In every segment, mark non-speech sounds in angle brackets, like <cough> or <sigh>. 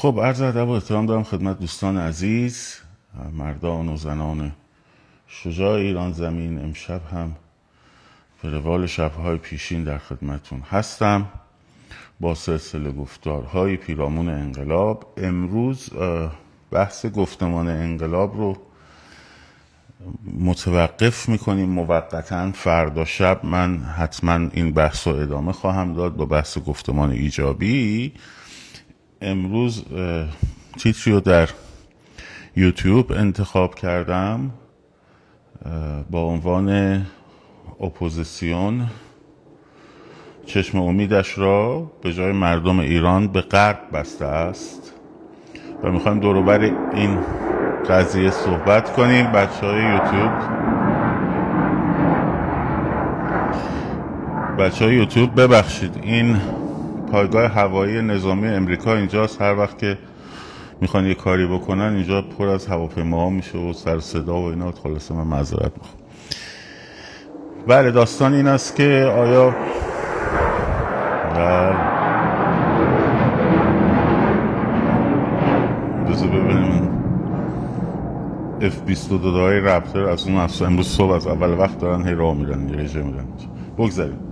خب عرض ادب و احترام دارم خدمت دوستان عزیز مردان و زنان شجاع ایران زمین. امشب هم به روال شبهای پیشین در خدمتون هستم. با سلسله گفتارهای پیرامون انقلاب امروز بحث گفتمان انقلاب رو متوقف می‌کنیم. موقتا فردا شب من حتما این بحث رو ادامه خواهم داد با بحث گفتمان ایجابی. امروز تیتری رو در یوتیوب انتخاب کردم با عنوان اپوزیسیون. چشم امیدش را به جای مردم ایران به غرب بسته است. و می‌خوایم دوروبر این قضیه صحبت کنیم. بچه های یوتیوب. بچه های یوتیوب ببخشید این پایگاه هوایی نظامی امریکا اینجاست. هر وقت که می‌خوان یه کاری بکنن اینجا پر از هواپیما میشه و سر صدا و اینا. خلاصه من معذرت می‌خوام. بله داستان این است که آیا بله. بذار ببینیم. F-22 های رپتر از اون افسا امروز صبح از اول وقت دارن هی راه میرن یه رژه میرن بگذاریم.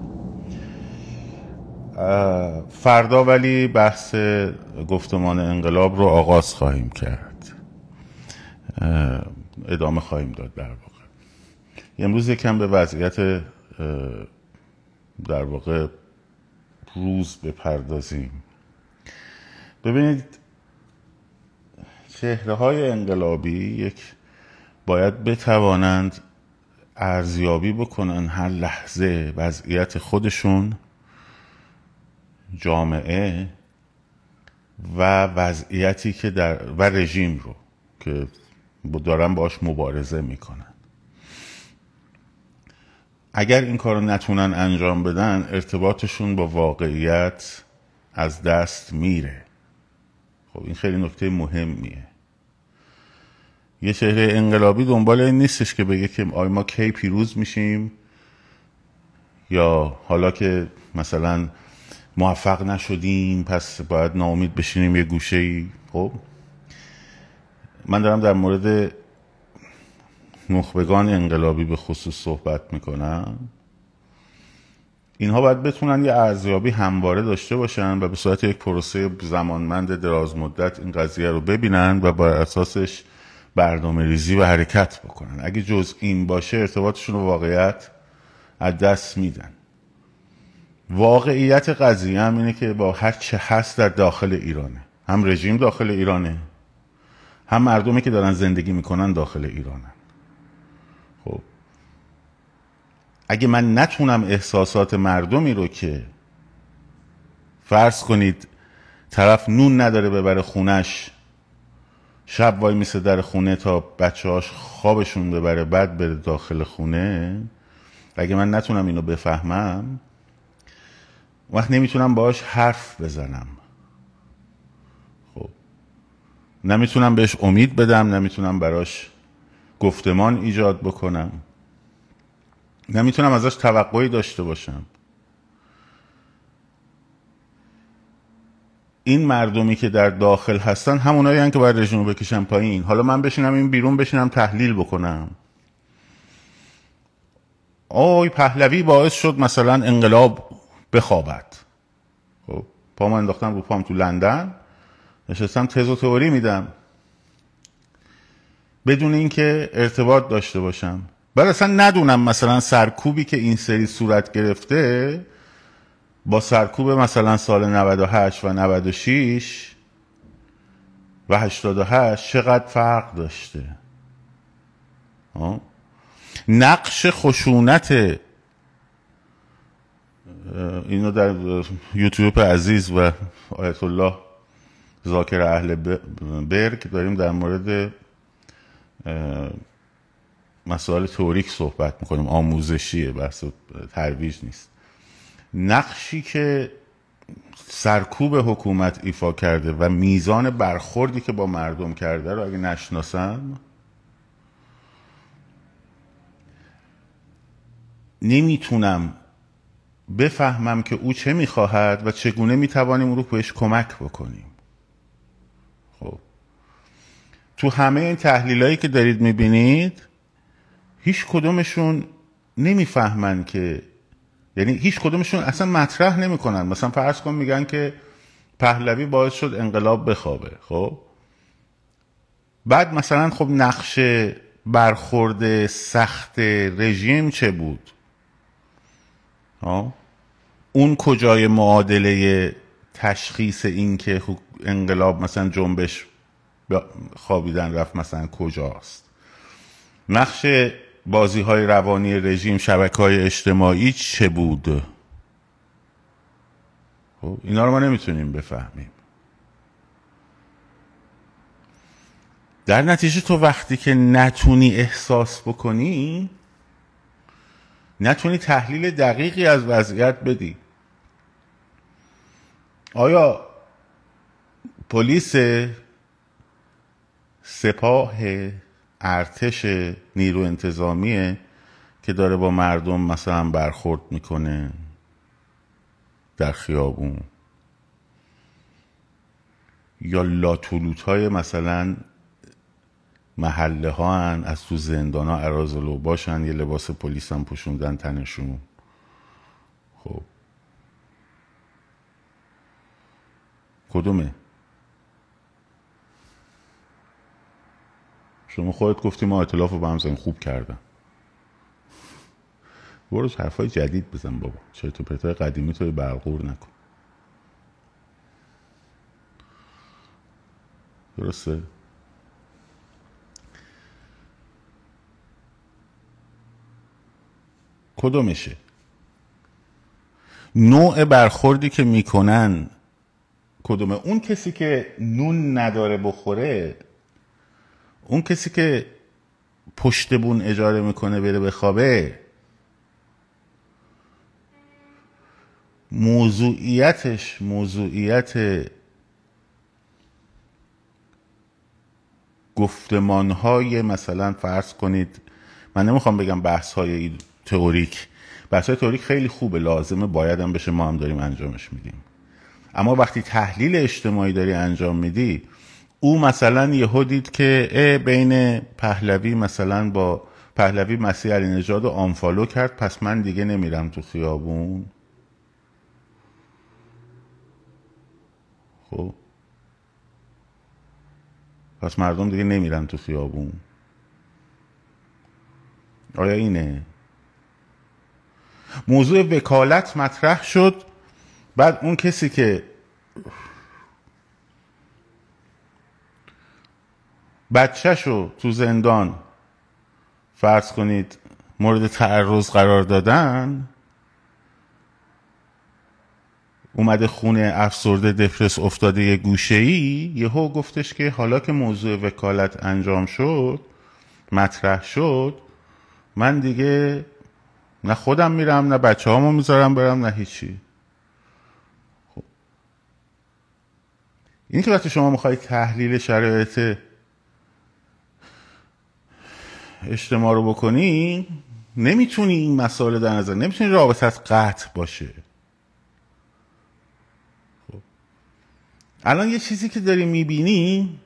فردا ولی بحث گفتمان انقلاب رو آغاز خواهیم کرد. ادامه خواهیم داد در واقع. امروز یکم به وضعیت در واقع روز بپردازیم. ببینید چهره های انقلابی یک باید بتوانند ارزیابی بکنن هر لحظه وضعیت خودشون جامعه و وضعیتی که در و رژیم رو که دارن باش مبارزه می‌کنن. اگر این کار رو نتونن انجام بدن ارتباطشون با واقعیت از دست میره. خب این خیلی نکته مهمیه. یه چهره انقلابی دنبال این نیستش که بگه که آیا ما کی پیروز میشیم یا حالا که مثلا موفق نشدیم پس باید ناامید بشینیم یه گوشه ای خب. من دارم در مورد نخبگان انقلابی به خصوص صحبت می‌کنم. اینها باید بتونن یه ارزیابی همواره داشته باشن و به صورت یک پروسه زمانمند دراز مدت این قضیه رو ببینن و بر اساسش برنامه ریزی و حرکت بکنن. اگه جز این باشه ارتباطشون رو واقعیت از دست میدن. واقعیت قضیه هم اینه که با هر چه هست در داخل ایرانه. هم رژیم داخل ایرانه هم مردمی که دارن زندگی می‌کنن داخل ایرانن خب اگه من نتونم احساسات مردمی رو که فرض کنید طرف نون نداره ببره خونش شب وای میسه در خونه تا بچه هاش خوابشون ببره بعد بره داخل خونه اگه من نتونم اینو بفهمم وقت نمی‌تونم باهاش حرف بزنم. خب. نمی‌تونم بهش امید بدم نمی‌تونم براش گفتمان ایجاد بکنم. نمی‌تونم ازش توقعی داشته باشم. این مردمی که در داخل هستن همونایی که باید رژیم رو بکشن پایین. حالا من بشینم این بیرون بشینم تحلیل بکنم. آی پهلوی باعث شد مثلا انقلاب بخوابد. خب پا من انداختم رو پام تو لندن نشستم تز و تئوری میدم. بدون اینکه ارتباط داشته باشم. بعد اصلا ندونم مثلا سرکوبی که این سری صورت گرفته با سرکوب مثلا سال 98 و 96 و 88 چقدر فرق داشته؟ نقش خشونت اینو در یوتیوب عزیز و آیت الله ذاکر اهل برگ داریم در مورد مسائل توریک صحبت می‌کنیم. آموزشیه بحث ترویج نیست. نقشی که سرکوب حکومت ایفا کرده و میزان برخوردی که با مردم کرده رو اگه نشناسم نمی‌تونم بفهمم که او چه می‌خواهد و چگونه می‌توانیم او رو بهش کمک بکنیم. تو همه این تحلیل که دارید می‌بینید هیچ کدومشون نمی‌فهمن که یعنی هیچ کدومشون اصلا مطرح نمی‌کنن. مثلا فرض کن میگن که پهلوی باعث شد انقلاب بخوابه خب. بعد مثلا خب نقش برخورد سخت رژیم چه بود؟ ها اون کجای معادله تشخیص این که انقلاب مثلا جنبش خوابیدن رفت مثلا کجاست؟ نقش بازی های روانی رژیم شبکه های اجتماعی چه بود؟ خب اینا رو ما نمی‌تونیم بفهمیم. در نتیجه تو وقتی که نتونی احساس بکنی نتونی تحلیل دقیقی از وضعیت بدی. آیا پلیس سپاه ارتش نیرو انتظامیه که داره با مردم مثلا برخورد می‌کنه در خیابون؟ یا لاتولوت های مثلا محله ها هن از تو زندان ها ارازلو باشن یه لباس پلیس هم پوشوندن تنشون؟ خب. کدومه؟ شما خودت گفتی ما اطلاف رو به هم خوب کردم. برو حرفای جدید بزن بابا. چرت و پرتای قدیمی تو برقور نکن. درسته؟ کدومشه؟ نوع برخوردی که می‌کنن کدومه. اون کسی که نون نداره بخوره اون کسی که پشت بون اجاره می‌کنه بره بخوابه. موضوعیتش موضوعیت گفتمان های مثلا فرض کنید من نمی‌خوام بگم بحث های تئوریک. بحث های تئوریک خیلی خوبه لازمه باید هم بشه ما هم داریم انجامش میدیم. اما وقتی تحلیل اجتماعی داری انجام میدی او مثلا یهو دید که بین پهلوی مثلا با پهلوی مسیح علی نژاد رو آنفالو کرد پس من دیگه نمیرم تو خیابون. خب. پس مردم دیگه نمیرن تو خیابون. آیا اینه؟ موضوع وکالت مطرح شد. بعد اون کسی که بچهشو تو زندان فرض کنید مورد تعرض قرار دادن اومده خونه افسرده دفرس افتاده یه گوشه ای یهو گفتش که حالا که موضوع وکالت انجام شد مطرح شد من دیگه نه خودم میرم نه بچه هامو می‌ذارم برم نه هیچی. این که وقتی شما می‌خواید تحلیل شرایط اجتماع رو بکنی نمی‌تونی این مسائل در نظر نمی‌تونی رابطت قطع باشه خب. الان یه چیزی که داری می‌بینی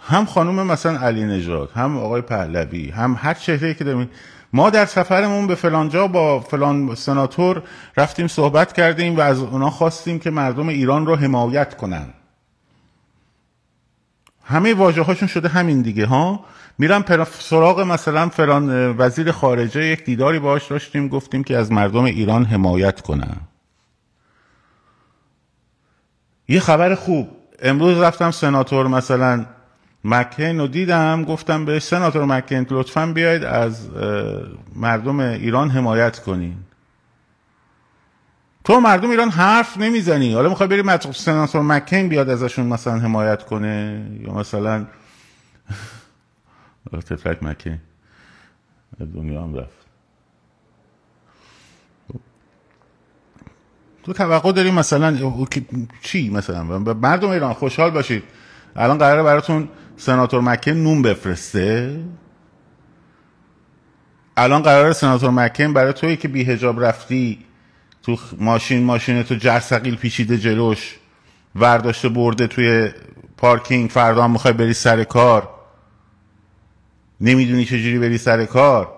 هم خانم مثلا علی نژاد هم آقای پهلوی هم هر چهره که داریم ما در سفرمون به فلانجا با فلان سناتور رفتیم صحبت کردیم و از اونا خواستیم که مردم ایران رو حمایت کنن. همه واجه هاشون شده همین دیگه ها؟ میرم سراغ مثلا فلان وزیر خارجه یک دیداری باش داشتیم گفتیم که از مردم ایران حمایت کنن. یه خبر خوب امروز رفتم سناتور مثلا مکین رو دیدم گفتم به سناتور مکین لطفا بیاید از مردم ایران حمایت کنین. تو مردم ایران حرف نمی‌زنی. حالا می‌خوای بری سناتور مکین بیاد ازشون مثلا حمایت کنه یا مثلا <laughs> تفلک مکین. دنیا هم رفت. تو توقع داری مثلا چی مثلا؟ مردم ایران خوشحال باشید. الان قراره براتون سناتور مکین نون بفرسته. الان قرار سناتور مکین برای توی که بی هجاب رفتی تو ماشین ماشین تو جرسقیل پیچیده جلوش ورداشته برده توی پارکینگ فردا هم می‌خوای بری سر کار. نمی‌دونی چجوری بری سر کار.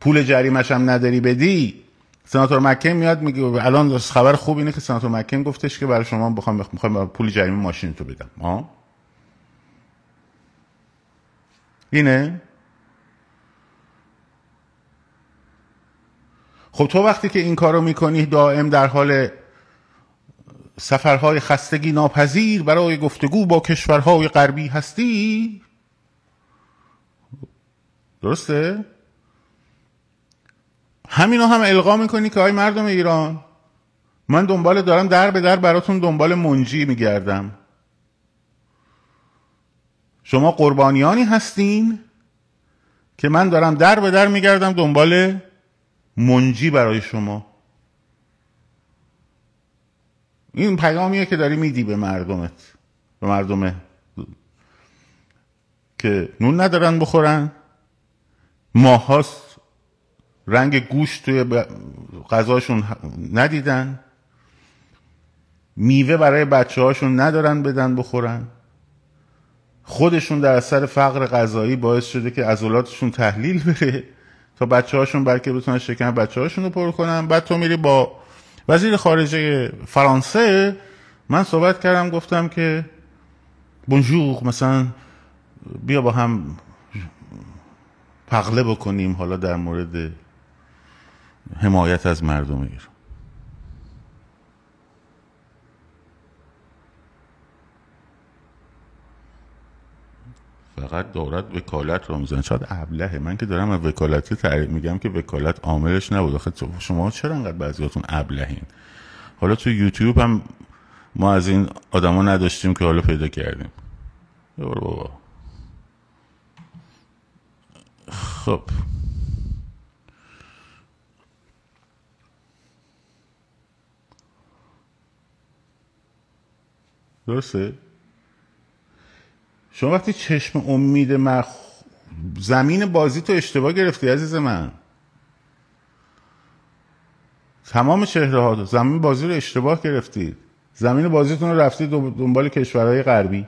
پول جریمش هم نداری بدی. سناتور مکن میاد میگه الان خبر خوب اینه که سناتور مکن گفتش که برای شما بخوام می‌خوام پول جریمه ماشین تو بدم. ها اینه؟ خب تو وقتی که این کارو می‌کنی دائم در حال سفرهای خستگی ناپذیر برای گفتگو با کشورهای غربی هستی؟ درسته؟ همینو هم القا می‌کنی که آی مردم ایران من دنبال دارم در به در براتون دنبال منجی میگردم. شما قربانیانی هستین که من دارم در به در میگردم دنبال منجی برای شما. این پیامیه که داری میدی به مردمت به مردم که نون ندارن بخورن. ماهاست رنگ گوشت توی غذاشون ندیدن. میوه برای بچه هاشون ندارن بدن بخورن. خودشون در اثر فقر غذایی باعث شده که عضلاتشون تحلیل بره تا بچه هاشون بلکه بتونن شکم بچه هاشون رو پر کنن. بعد تو میری با وزیر خارجه فرانسه من صحبت کردم گفتم که بونجور مثلا بیا با هم پغله بکنیم حالا در مورد حمایت از مردم ایران. فقط دارد وکالت رو می‌زنه. شاید ابلهه. من که دارم از تعریف میگم که وکالت عاملش نبود. آخه شما چرا انقدر بعضیاتون ابلهین؟ حالا تو یوتیوب هم ما از این آدما نداشتیم که حالا پیدا کردیم. بابا. خب. درسته؟ شما وقتی چشم امید مخ زمین بازی تو اشتباه گرفتی عزیز من. تمام چهره ها زمین بازی رو اشتباه گرفتید زمین بازیتون رو رفتید دنبال کشورهای غربی.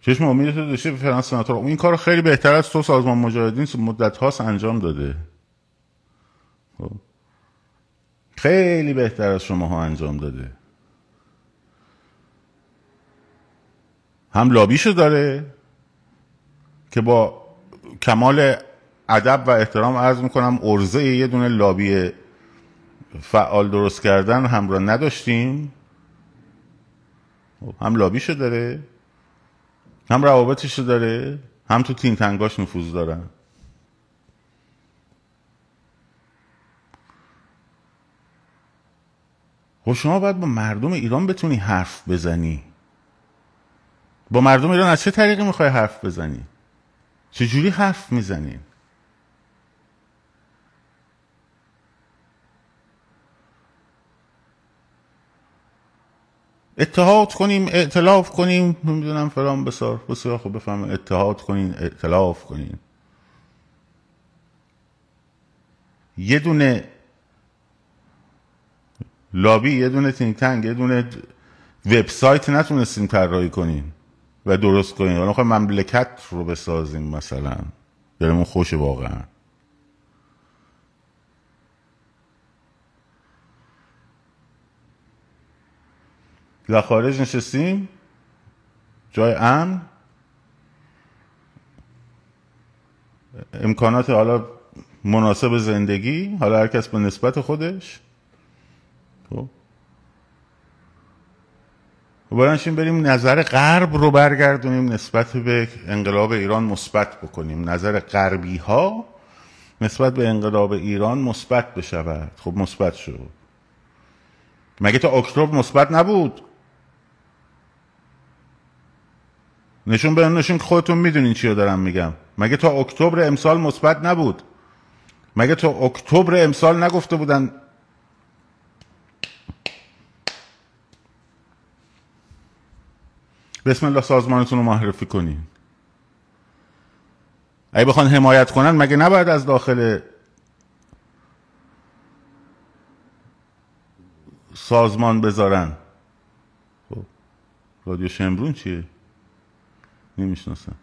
چشم امید تو داشته فرانس سناتور. این کار خیلی بهتر از تو سازمان مجاهدین مدت هاست انجام داده خب خیلی بهتر از شما ها انجام داده. هم لابیشو داره که با کمال ادب و احترام عرض می‌کنم ارزه یه دونه لابی فعال درست کردن هم را نداشتیم. هم لابیشو داره هم روابطشو داره هم تو تین تنگاش نفوذ دارن. خب شما باید با مردم ایران بتونی حرف بزنی. با مردم ایران از چه طریقی می‌خوای حرف بزنی؟ چجوری حرف می‌زنی؟ اتحاد کنیم اعتلاف کنیم. نمی‌دونم فرام بسار بسیار خوب بفهم اتحاد کنیم اعتلاف کنیم یه دونه لابی یه دونه تینگ تنگ یه دونه وبسایت نتونستیم طراحی کنیم و درست کنیم. حالا خواهیم مملکت رو بسازیم مثلا. دلمون خوش واقعا. در خارج نشستیم؟ جای امن؟ امکانات حالا مناسب زندگی؟ حالا هر کس به نسبت خودش؟ خب. بلنشیم بریم نظر غرب رو برگردونیم نسبت به انقلاب ایران مثبت بکنیم. نظر غربی ها نسبت به انقلاب ایران مثبت بشود. خب مثبت شد. مگه تا اکتبر مثبت نبود؟ نشون به نشون خودتون می‌دونین چی رو دارم میگم. مگه تا اکتبر امسال مثبت نبود؟ مگه تا اکتبر امسال نگفته بودن بسم الله سازمانتون رو معرفی کنین. اگه بخوان حمایت کنن مگه نباید از داخل سازمان بذارن؟ خب رادیو شمرون چیه؟ نمی‌شناسن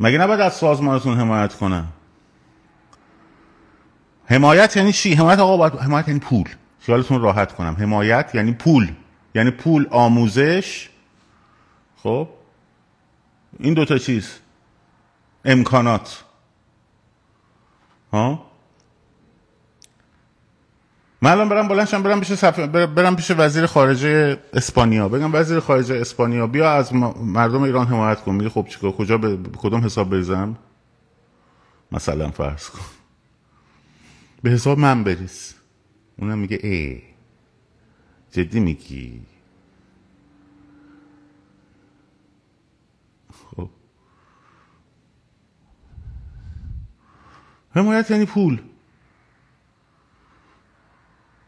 مگه نباید از سازمانتون حمایت کنن؟ حمایت یعنی چی؟ حمایت آقا باید حمایت یعنی پول. خیالتون راحت کنم. حمایت یعنی پول. یعنی پول آموزش. خب؟ این دوتا چیز. امکانات. ها؟ من الان برم بلندشم برم پیش صف... برم پیش وزیر خارجه اسپانیا. بگم وزیر خارجه اسپانیا بیا از مردم ایران حمایت کن. میگه خب چیکار؟ کجا به کدوم حساب بریزم؟ مثلا فرض کن. به حساب من بریز. اونم میگه ای. جدی میگی؟ خب. حمایت یعنی پول.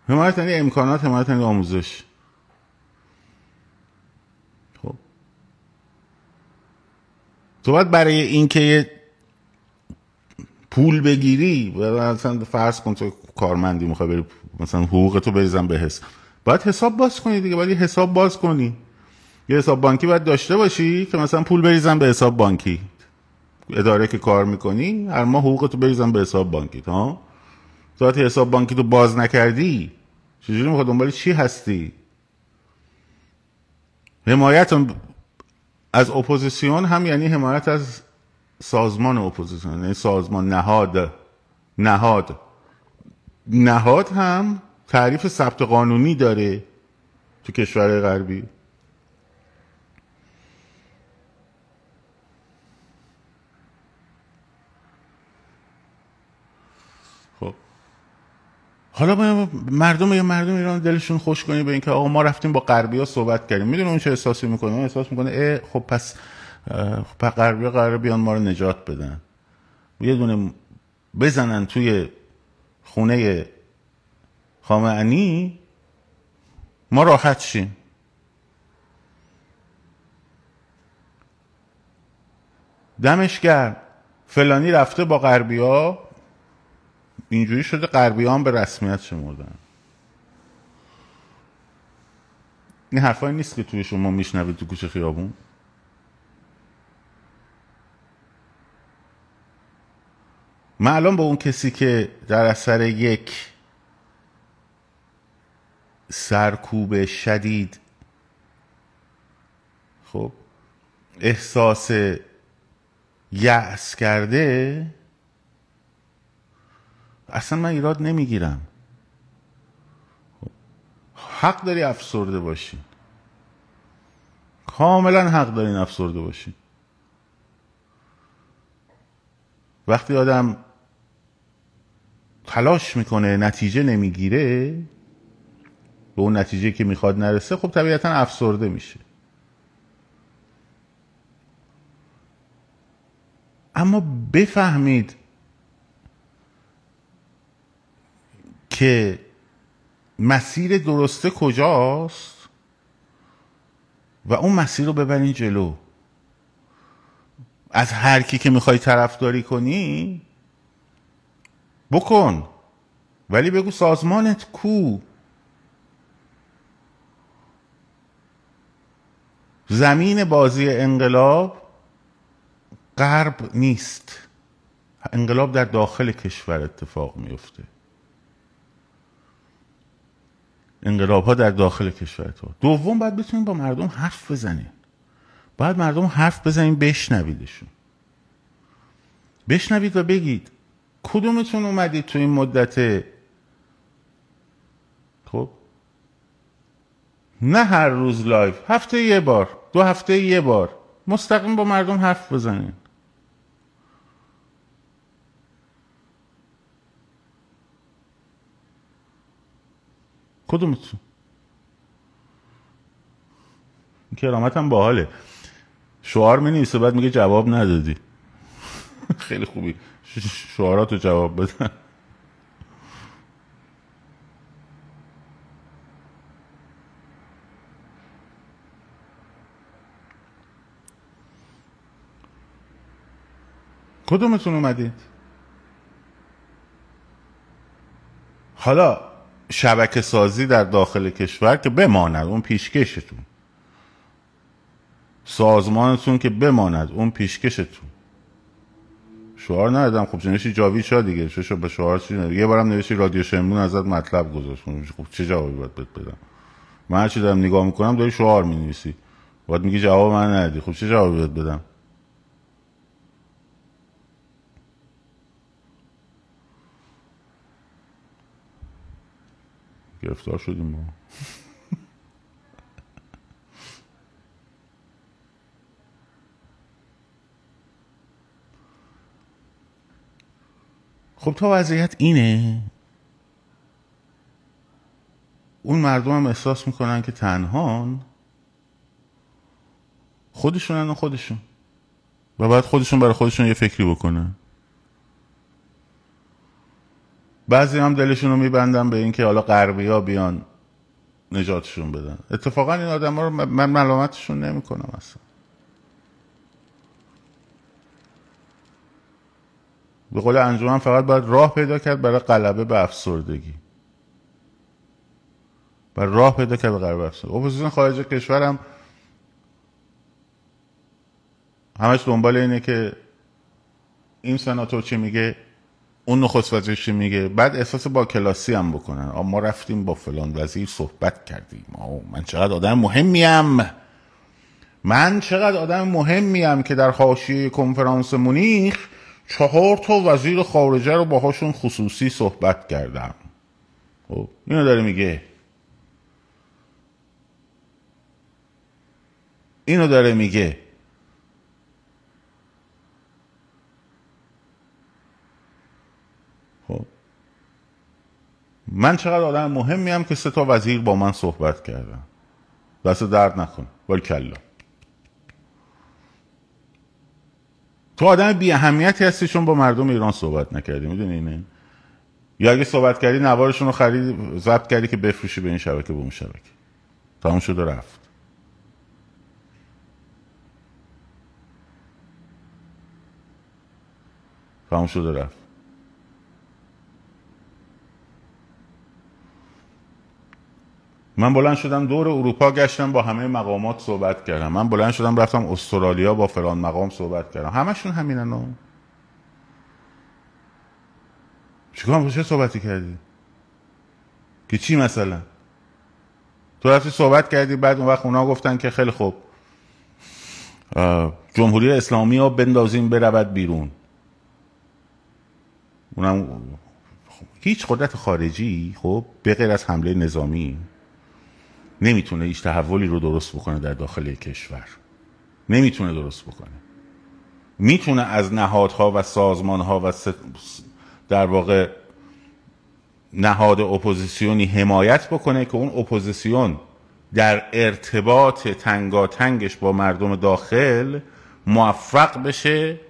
حمایت یعنی امکانات حمایت یعنی آموزش. خب. تو باید برای اینکه پول بگیری مثلا فرض کن تو کارمندی می‌خوای بری مثلا حقوق تو بریزن به حساب باید حساب باز کنی دیگه باید حساب باز کنی. یه حساب بانکی باید داشته باشی که مثلا پول بریزن به حساب بانکی. اداره که کار می‌کنی هر ماه حقوق تو بریزن به حساب بانکی ها؟ تو حساب بانکی تو باز نکردی چجوری می‌خواد دنبال چی هستی؟ حمایت از اپوزیسیون هم یعنی حمایت از سازمان اپوزیسیون یعنی سازمان نهاد. نهاد. نهاد هم تعریف ثبت قانونی داره تو کشور غربی؟ خب. حالا مردم یا مردم ایران دلشون خوش کنی به اینکه آقا ما رفتیم با غربی ها صحبت کردیم. می‌دونه اون چه احساسی می‌کنه؟ اون احساس می‌کنه اه خب پس خب غربی قرار بیان ما رو نجات بدن. یه دونه بزنن توی خونه خامعنی ما راحت شیم. دمش فلانی رفته با غربی اینجوری شده غربی به رسمیت شمردن. این حرفایی نیست که توی شما میشنوید تو کوچه خیابون. من الان با اون کسی که در اثر یک سرکوب شدید. خب احساس یأس کرده اصلا من ایراد نمی‌گیرم. حق داری افسرده باشی کاملا حق دارین افسرده باشی وقتی آدم تلاش می‌کنه نتیجه نمی‌گیره به اون نتیجه که می‌خواد نرسه خب طبیعتا افسرده میشه. اما بفهمید که مسیر درسته کجاست و اون مسیر رو ببرین جلو. از هر کی که می‌خوای طرفداری کنی بکن. ولی بگو سازمانت کو؟ زمین بازی انقلاب غرب نیست. انقلاب در داخل کشور اتفاق میفته انقلاب ها در داخل کشور تو دوم باید بتونیم با مردم حرف بزنیم. باید مردم حرف بزنیم بشنویدشون. بشنوید و بگید کدومتون اومدید تو این مدت خب؟ نه هر روز live هفته یه بار. دو هفته یه بار. مستقیم با مردم حرف بزنین کدومتون؟ کرامت هم باحاله. شعار می نویسه بعد میگه جواب ندادی. <laughs> خیلی خوبی. شعاراتو جواب بدن کدومتون اومدید؟ حالا شبکه سازی در داخل کشور که بماند اون پیشکشتون. سازمانتون که بماند اون پیشکشتون. شعار ندادم. خب نوشی جاوید شا دیگه. چه به شعار چی یه بارم نوشی رادیو شمرون ازت مطلب گذاشت. خب چه جوابی باید بهت بدم؟ من هرچی دارم نگاه می‌کنم داری شعار می‌نویسی. باید میگی جواب من ندی خب چه جوابی باید بدم؟ گرفتار شدیم ما. خب تا وضعیت اینه؟ اون مردم هم احساس می‌کنن که تنهان. خودشونن و خودشون. و باید خودشون برای خودشون یه فکری بکنن. بعضی هم دلشون رو میبندن به اینکه حالا غربی ها بیان نجاتشون بدن. اتفاقا این آدم ها رو من ملامتشون نمی کنم اصلا. به قول انجمن فقط باید راه پیدا کرد برای غلبه به افسردگی. و راه پیدا کرد به غلبه افسردگی. اپوزیسیون خارج کشورم همش دنبال اینه که این سناتور چی میگه؟ اون نخست وزیر چی میگه؟ بعد احساس با کلاسی هم بکنن. ما رفتیم با فلان وزیر صحبت کردیم. من چقدر آدم مهمیم. من چقدر آدم مهمیم که در حاشیه کنفرانس مونیخ چهار تا وزیر خارجه رو باهاشون خصوصی صحبت کردم. خب اینو داره میگه. اینو داره میگه. من چقدر آدم مهمی هم که سه تا وزیر با من صحبت کردم دست درد نکن. ولی کلا تو آدم بی اهمیتی هستی چون با مردم ایران صحبت نکردی. می‌دونی اینه؟ یا اگه صحبت کردی نوارشون رو خرید ضبط کردی که بفروشی به این شبکه به اون شبکه. تمام شد و رفت. تمام شد و رفت. من بلند شدم دور اروپا گشتم با همه مقامات صحبت کردم. من بلند شدم رفتم استرالیا با فلان مقام صحبت کردم. همشون همینن چیکار چه صحبتی کردی؟ که چی مثلا؟ تو رفتی صحبت کردی بعد اون وقت اونا گفتن که خیلی خوب. جمهوری اسلامی ها بندازیم برود بیرون. اونم هیچ قدرت خارجی خب به غیر از حمله نظامی. نمی‌تونه هیچ تحولی رو درست بکنه در داخل کشور. نمی‌تونه درست بکنه. می‌تونه از نهادها و سازمانها و در واقع نهاد اپوزیسیونی حمایت بکنه که اون اپوزیسیون در ارتباط تنگاتنگش با مردم داخل موفق بشه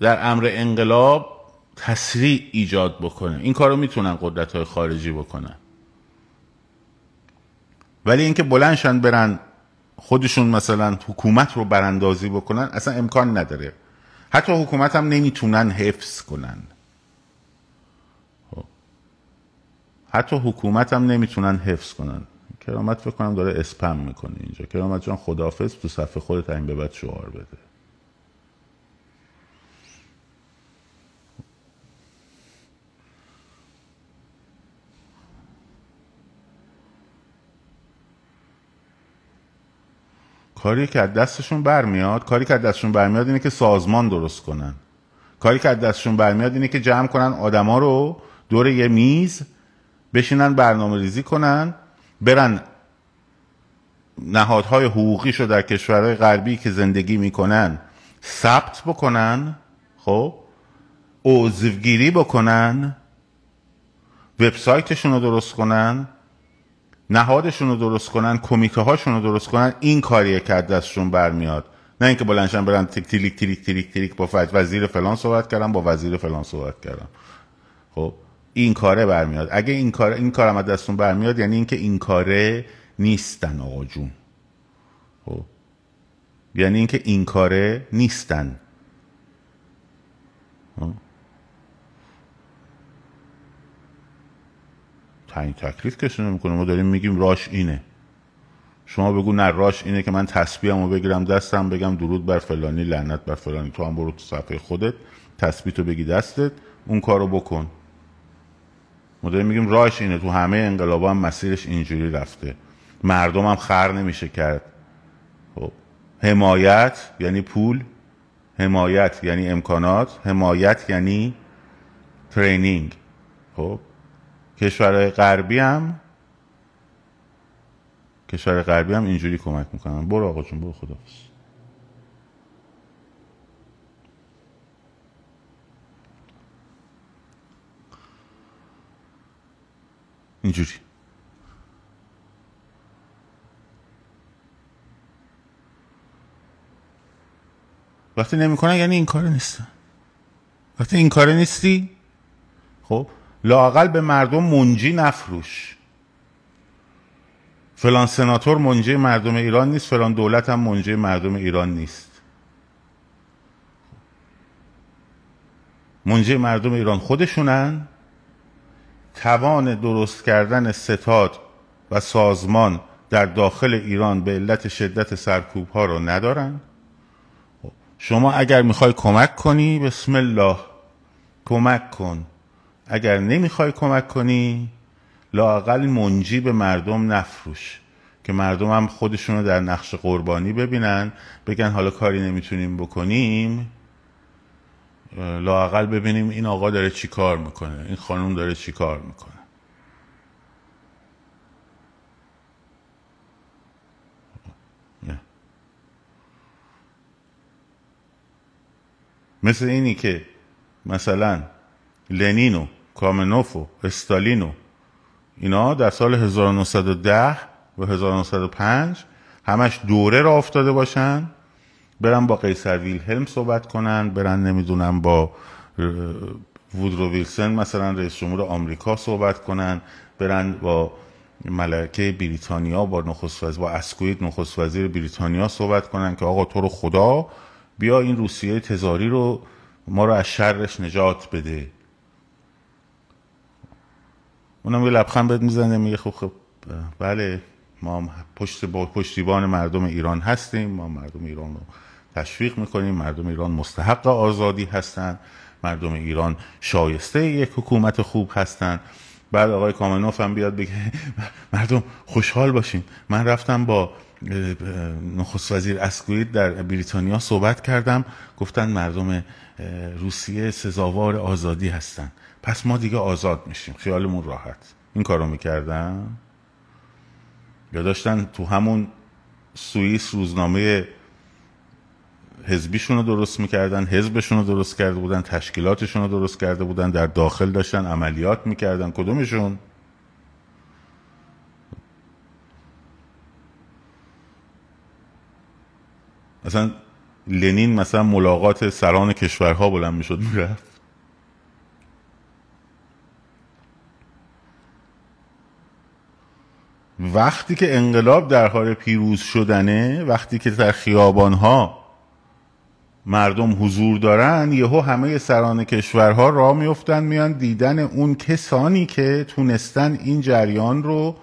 در امر انقلاب تسریع ایجاد بکنه. این کارو می‌تونن قدرت های خارجی بکنن. ولی اینکه بلندشن برن خودشون مثلا حکومت رو براندازی بکنن اصلا امکان نداره. حتی حکومت هم نمی‌تونن حفظ کنن. خب. حتی حکومت هم نمی‌تونن حفظ کنن. کرامت فکر کنم داره اسپم می‌کنه اینجا. کرامت جان خداحافظ تو صفحه خودت این به بعد شعار بده. کاری که از دستشون برمیاد کاری که از دستشون برمیاد اینه که سازمان درست کنن. کاری که از دستشون برمیاد اینه که جمع کنن آدما رو دور یه میز بشینن برنامه ریزی کنن برن نهادهای حقوقی شو در کشورهای غربی که زندگی می‌کنن ثبت بکنن خب؟ عضوگیری بکنن وبسایتشون رو درست کنن. نهادشون رو درست کنن کمیته هاشون رو درست کنن این کاریه که از دستشون برمیاد. نه اینکه بلنشن برن تیک تیلیک تیلیک تیلیک تیلیک با وزیر فلان صحبت کردم با وزیر فلان صحبت کردم خب این کاره برمیاد. اگه این کار این کار از دستون برمیاد یعنی اینکه این کاره نیستن آقا جون. خب. یعنی اینکه این کاره نیستن. خب. تعیین تکلیف کسی نمی‌کنه. ما داریم میگیم راش اینه. شما بگو نه راش اینه که من تسبیحمو بگیرم دستم بگم درود بر فلانی لعنت بر فلانی. تو هم برو تو صفحه خودت تسبیح تو بگی دستت اون کارو بکن. ما داریم میگیم راش اینه. تو همه انقلابا هم مسیرش اینجوری رفته. مردم هم خر نمیشه کرد. خب. حمایت یعنی پول حمایت یعنی امکانات حمایت یعنی ترینینگ. خب. کشورهای غربی هم کشور غربی هم اینجوری کمک می‌کنن. برو آقا جون برو خدا اینجوری. وقتی نمی‌کنن یعنی این کار نیست. وقتی این کار نیستی خب؟ لاقل به مردم منجی نفروش. فلان سناتور منجی مردم ایران نیست فلان دولت هم منجی مردم ایران نیست. منجی مردم ایران خودشونن. توان درست کردن ستاد و سازمان در داخل ایران به علت شدت سرکوب ها رو ندارن. شما اگر می‌خوای کمک کنی بسم الله کمک کن. اگر نمی‌خوای کمک کنی لاقل منجی به مردم نفروش که مردم هم خودشون رو در نقش قربانی ببینن بگن حالا کاری نمی‌تونیم بکنیم. لاقل ببینیم این آقا داره چی کار می‌کنه این خانم داره چی کار می‌کنه. مثل اینی که مثلا لنین و کامنوف و استالین و اینا در سال 1910 و 1905 همش دوره را افتاده باشن برن با قیصر ویلهلم صحبت کنن برن نمی‌دونم با وودرو ویلسن مثلا رئیس جمهور آمریکا صحبت کنن برن با ملکه بریتانیا با نخست وزیر با اسکوید نخست وزیر بریتانیا صحبت کنن که آقا تو رو خدا بیا این روسیه تزاری رو ما رو از شرش نجات بده. اونم یه لبخند بهت می‌زنه میگه خب خب بله ما پشت با پشتیبان مردم ایران هستیم ما مردم ایران رو تشویق می‌کنیم مردم ایران مستحق آزادی هستند مردم ایران شایسته یک حکومت خوب هستند بعد آقای کامنوف هم بیاد بگه <laughs> مردم خوشحال باشیم من رفتم با نخست وزیر اسکوید در بریتانیا صحبت کردم. گفتن مردم روسیه سزاوار آزادی هستن. پس ما دیگه آزاد میشیم. خیالمون راحت. این کارو می‌کردن یا داشتن تو همون سوئیس روزنامه حزبیشون رو درست می‌کردن حزبشون رو درست کرده بودن تشکیلاتشون رو درست کرده بودن در داخل داشتن عملیات می‌کردن. کدومشون؟ مثلا لنین مثلا ملاقات سران کشورها بلند می‌شد می‌رفت. وقتی که انقلاب در حال پیروز شدنه وقتی که در خیابانها مردم حضور دارن یهو همه سران کشورها را میفتن میان دیدن اون کسانی که تونستن این جریان رو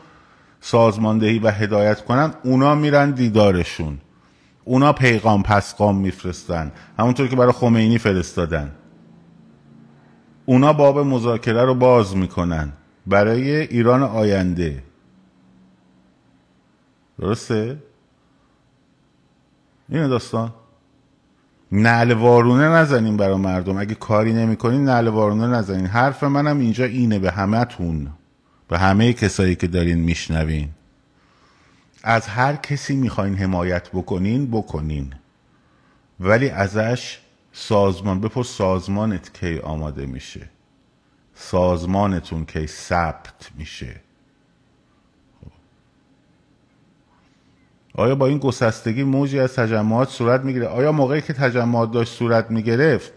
سازماندهی و هدایت کنن اونا میرن دیدارشون. اونا پیغام پسقام میفرستن همونطور که برای خمینی فرستادن. اونا باب مذاکره رو باز می‌کنن. برای ایران آینده. درسته؟ اینه داستان. نعل وارونه نزنین برای مردم. اگه کاری نمی‌کنین نعل وارونه نزنین. حرف منم اینجا اینه به همه تون به همه کسایی که دارین میشنوین. از هر کسی می‌خواین حمایت بکنین بکنین. ولی ازش سازمان بپر سازمانت کی آماده میشه. سازمانتون کی ثبت میشه. آیا با این گسستگی موجی از تجمعات صورت می‌گیره؟ آیا موقعی که تجمعات داشت صورت می‌گرفت؟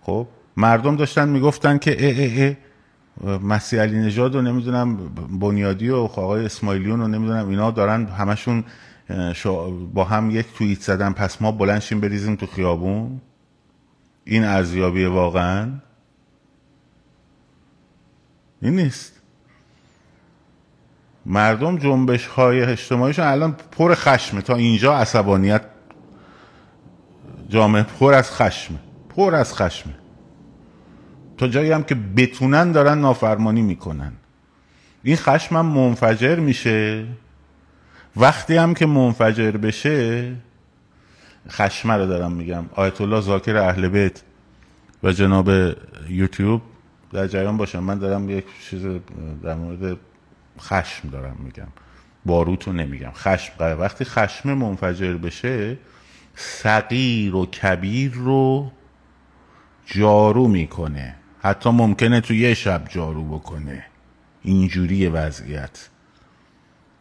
خب مردم داشتن می‌گفتن که اه اه اه مسیح علی نژاد و نمی‌دونم بنیادی و آقای اسماعیلیون و نمی‌دونم اینا دارن همشون با هم یک توییت زدن پس ما بلنشیم بریزیم تو خیابون؟ این ارزیابی واقعا؟ این نیست. مردم جنبش های اجتماعیشون الان پر خشمه. تا اینجا عصبانیت جامعه پر از خشمه. پر از خشمه. تا جایی هم که بتونن دارن نافرمانی می‌کنن. این خشم هم منفجر میشه. وقتی هم که منفجر بشه خشمه رو دارم میگم. آیت الله زاکر اهل بیت و جناب یوتیوب در جریان باشم من دارم یک چیز در مورد خشم دارم میگم. باروتو نمیگم. خشم وقتی خشم منفجر بشه صغیر و کبیر رو جارو می‌کنه. حتی ممکنه تو یه شب جارو بکنه. اینجوری وضعیت.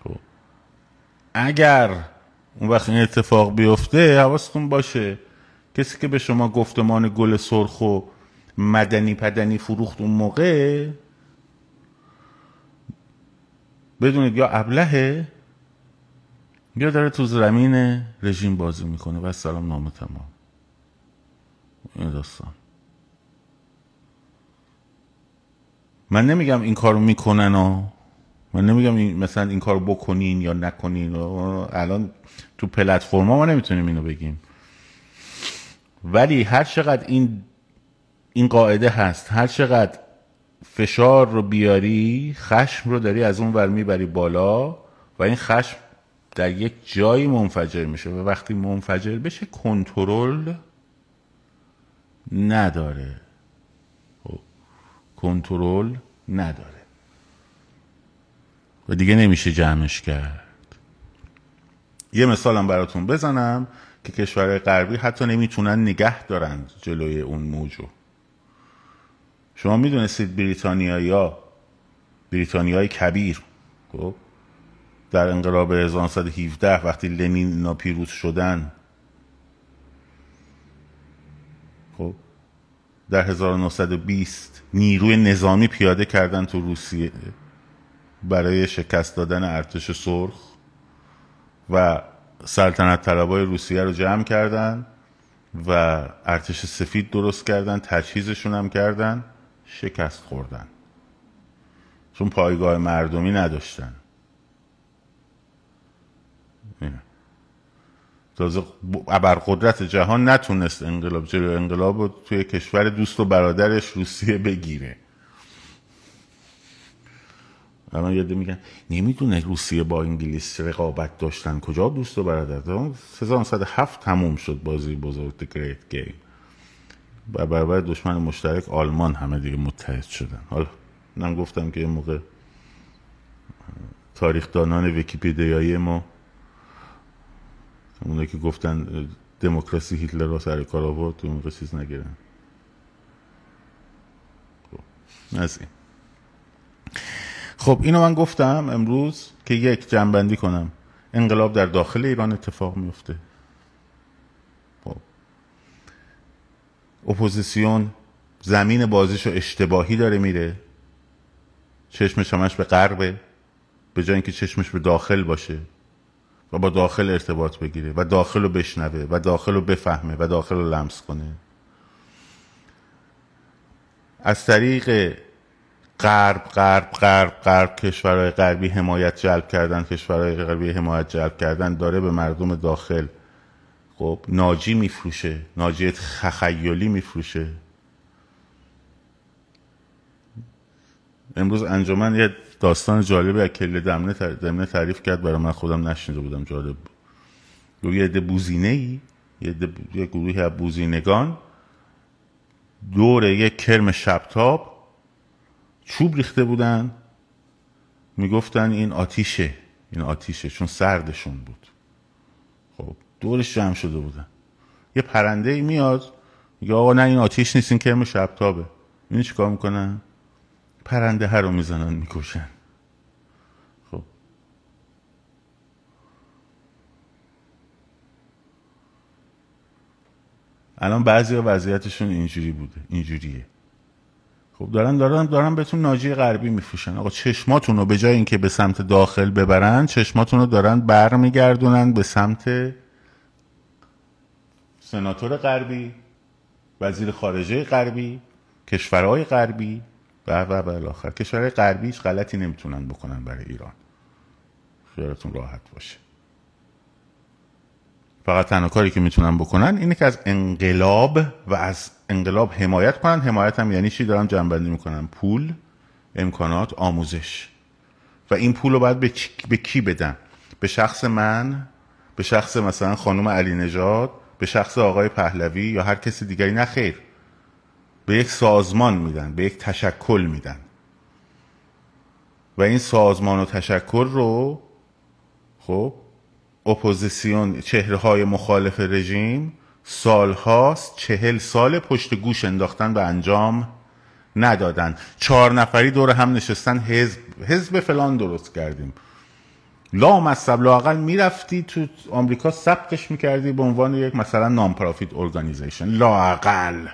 خب. اگر اون وقت این اتفاق بیفته حواستون باشه. کسی که به شما گفتمان گل سرخ و مدنی پدنی فروخت اون موقع بدونید یا ابلهه یا داره تو زمین رژیم بازی می‌کنه. و سلام نامه تمام. این داستان. من نمیگم این کارو می‌کنن و من نمیگم این مثلا این کارو بکنین یا نکنین. الان تو پلتفرم ما نمی‌تونیم اینو بگیم. ولی هر چقدر این این قاعده هست هر چقدر فشار رو بیاری خشم رو داری از اون ور می‌بری بالا و این خشم در یک جایی منفجر میشه و وقتی منفجر بشه کنترل نداره. خب، کنترل نداره. و دیگه نمیشه جمعش کرد. یه مثالم براتون بزنم که کشورهای غربی حتی نمی‌تونن نگه دارن جلوی اون موجو. شما می‌دونستید بریتانیایی ها بریتانیای کبیر خب؟ در انقلاب 1917 وقتی لنین ناپیروز شدن خب؟ در 1920 نیروی نظامی پیاده کردن تو روسیه برای شکست دادن ارتش سرخ و سلطنت طلبای روسیه رو جمع کردن و ارتش سفید درست کردن تجهیزشون هم کردن. شکست خوردن. چون پایگاه مردمی نداشتن. تازه ابرقدرت جهان نتونست انقلاب جلو انقلاب رو توی کشور دوست و برادرش روسیه بگیره. الان یاده میگن نمی‌دونه روسیه با انگلیس رقابت داشتن. کجا دوست و برادر؟ 1907 تموم شد بازی بزرگ Game. و برابر دشمن مشترک آلمان همه دیگه متحد شدن. حالا من گفتم که یه موقع تاریخ دانان ویکیپیدیایی ما اونه که گفتن دموکراسی هیتلر را سر کار آورد تو موقع چیز نگیرن خب خب اینو من گفتم امروز که یک جنبندی کنم. انقلاب در داخل ایران اتفاق میفته اپوزیسیون زمین بازیشو اشتباهی داره میره. چشمش همش به غربه به جای اینکه چشمش به داخل باشه و با داخل ارتباط بگیره و داخل رو بشنوه و داخل رو بفهمه و داخل رو لمس کنه. از طریق غرب غرب غرب غرب کشورهای غربی حمایت جلب کردن کشورهای غربی حمایت جلب کردن داره به مردم داخل خب ناجی میفروشه ناجی تخیلی میفروشه. امروز انجمن یه داستان جالبی از کل دمنه, تعریف کرد برای من خودم نشنیده بودم جالب بود. یه عده بوزینه ای یه, یه گروهی از بوزینگان دور یک کرم شبتاب چوب ریخته بودن. می‌گفتن این آتیشه این آتیشه چون سردشون بود. خب دورش جمع شده بودن یه پرنده ای میاد میگه آقا نه این آتیش نیست این کرم شبتابه. این چیکار می‌کنن؟ پرنده هر رو می‌زنن می‌کشن. خب. الان بعضی وضعیتشون اینجوری بوده اینجوریه. خب دارن دارن دارن بهتون ناجی غربی میفروشن. آقا چشماتون رو به جای اینکه به سمت داخل ببرن چشماتون رو دارن برمیگردونن به سمت سناتور غربی وزیر خارجه غربی کشورهای غربی و و بالاخره کشورهای غربی هیچ غلطی نمی‌تونن بکنن برای ایران. خیالتون راحت باشه. فقط تنها کاری که می‌تونن بکنن اینه که از انقلاب و از انقلاب حمایت کنن. حمایت هم یعنی چی؟ دارم جنبندی می‌کنم پول امکانات آموزش. و این پول رو باید به, به کی بدن؟ به شخص من به شخص مثلا خانم علی نژاد به شخص آقای پهلوی یا هر کسی دیگری نه خیر. به یک سازمان میدن به یک تشکل میدن. و این سازمان و تشکل رو خب اپوزیسیون چهره های مخالف رژیم سالهاست چهل سال پشت گوش انداختن به انجام ندادن. چهار نفری دور هم نشستن حزب حزب فلان درست کردیم. لا مصب لاقل می‌رفتی تو آمریکا ثبتش می‌کردی به عنوان یک مثلا نام پرافیت ارگانیزیشن لاقل